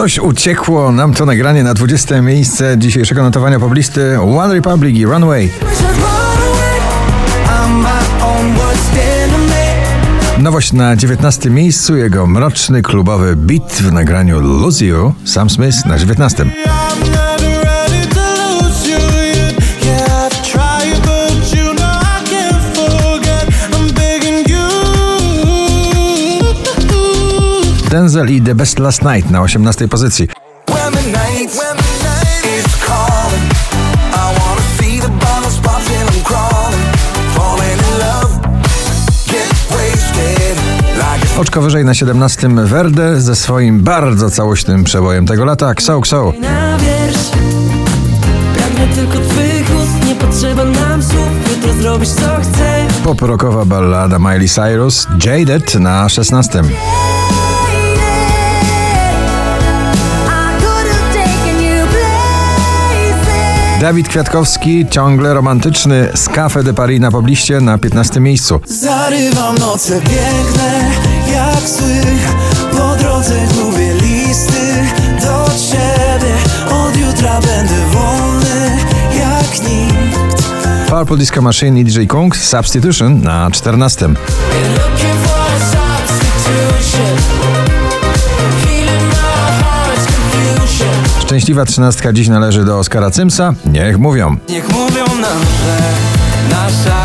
Coś uciekło nam to nagranie na 20 miejsce dzisiejszego notowania poblisty One Republic i Runway. Nowość na 19 miejscu, jego mroczny klubowy beat w nagraniu Lose You, Sam Smith na 19. Denzel i The Best Last Night na 18 pozycji. Oczko wyżej na 17 Verde ze swoim bardzo całośnym przebojem tego lata Ksą Ksą. Pragnę tylko twych ust, nie potrzeba nam słów, jutro zrobisz co chcę. Pop-rockowa ballada Miley Cyrus Jaded na 16. Dawid Kwiatkowski, ciągle romantyczny z Cafe de Paris na pobliście na 15 miejscu. Zarywam noce piękne, jak po drodze gubię listy do ciebie. Od jutra będę wolny, jak nikt. Purple Disco Machine i DJ Kung Substitution na 14. Szczęśliwa trzynastka dziś należy do Oskara Cymsa. Niech mówią. Niech mówią nam, że nasza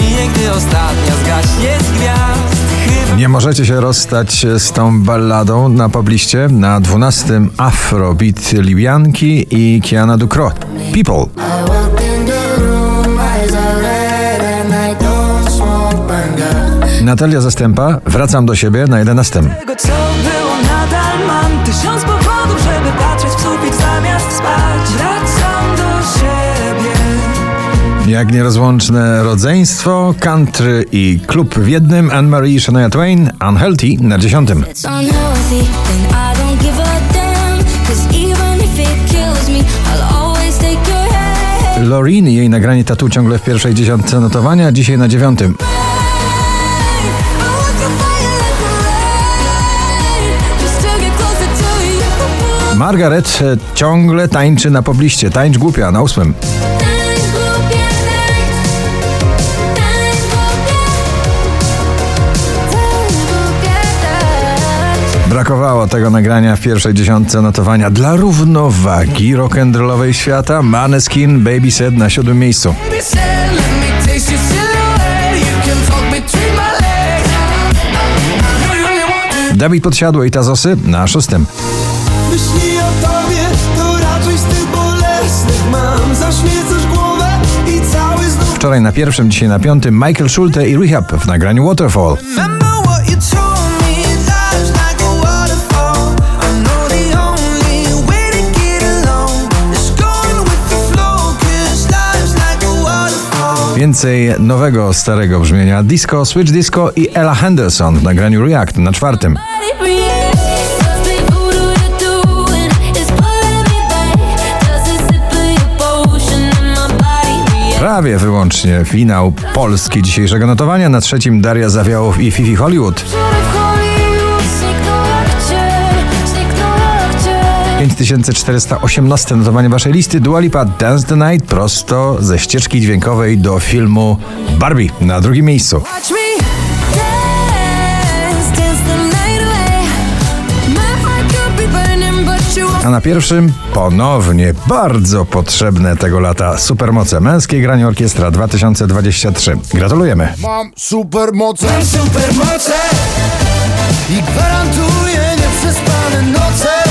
nigdy ostatnia zgaśnie z gwiazd. Nie możecie się rozstać z tą balladą na pobliście. Na dwunastym Afrobeat Libianki i Kiana Ducro. People. Natalia Zastępa, wracam do siebie na jedenastym. Co było nadal mam tysiąc żeby patrzeć w sufit zamiast spać. Wracam do siebie. Jak nierozłączne rodzeństwo, country i klub w jednym, Anne-Marie i Shania Twain, Unhealthy na dziesiątym. Loreen i jej nagranie tatu ciągle w pierwszej dziesiątce notowania, dzisiaj na dziewiątym. Margaret e, ciągle tańczy na pobliście. Tańcz głupia na ósmym. Brakowało tego nagrania w pierwszej dziesiątce notowania dla równowagi rock'n'rollowej świata. Maneskin Baby Said na siódmym miejscu. Dawid Podsiadło i Tazosy na szóstym. Myśli o tobie, to raczej z tych bolesnych mam Zaśmiecasz głowę i cały znów Wczoraj na pierwszym, dzisiaj na piątym Michael Schulte i Rehab w nagraniu Waterfall. Więcej nowego, starego brzmienia. Disco, switch disco i Ella Henderson w nagraniu React na czwartym. Prawie wyłącznie finał polski dzisiejszego notowania. Na trzecim Daria Zawiałow i Fifi Hollywood. 5418 notowanie waszej listy Dua Lipa Dance the Night prosto ze ścieżki dźwiękowej do filmu Barbie na drugim miejscu. A na pierwszym ponownie bardzo potrzebne tego lata supermoce męskie granie orkiestra 2023. Gratulujemy. Mam supermoce, supermoce i gwarantuję nieprzespane noce.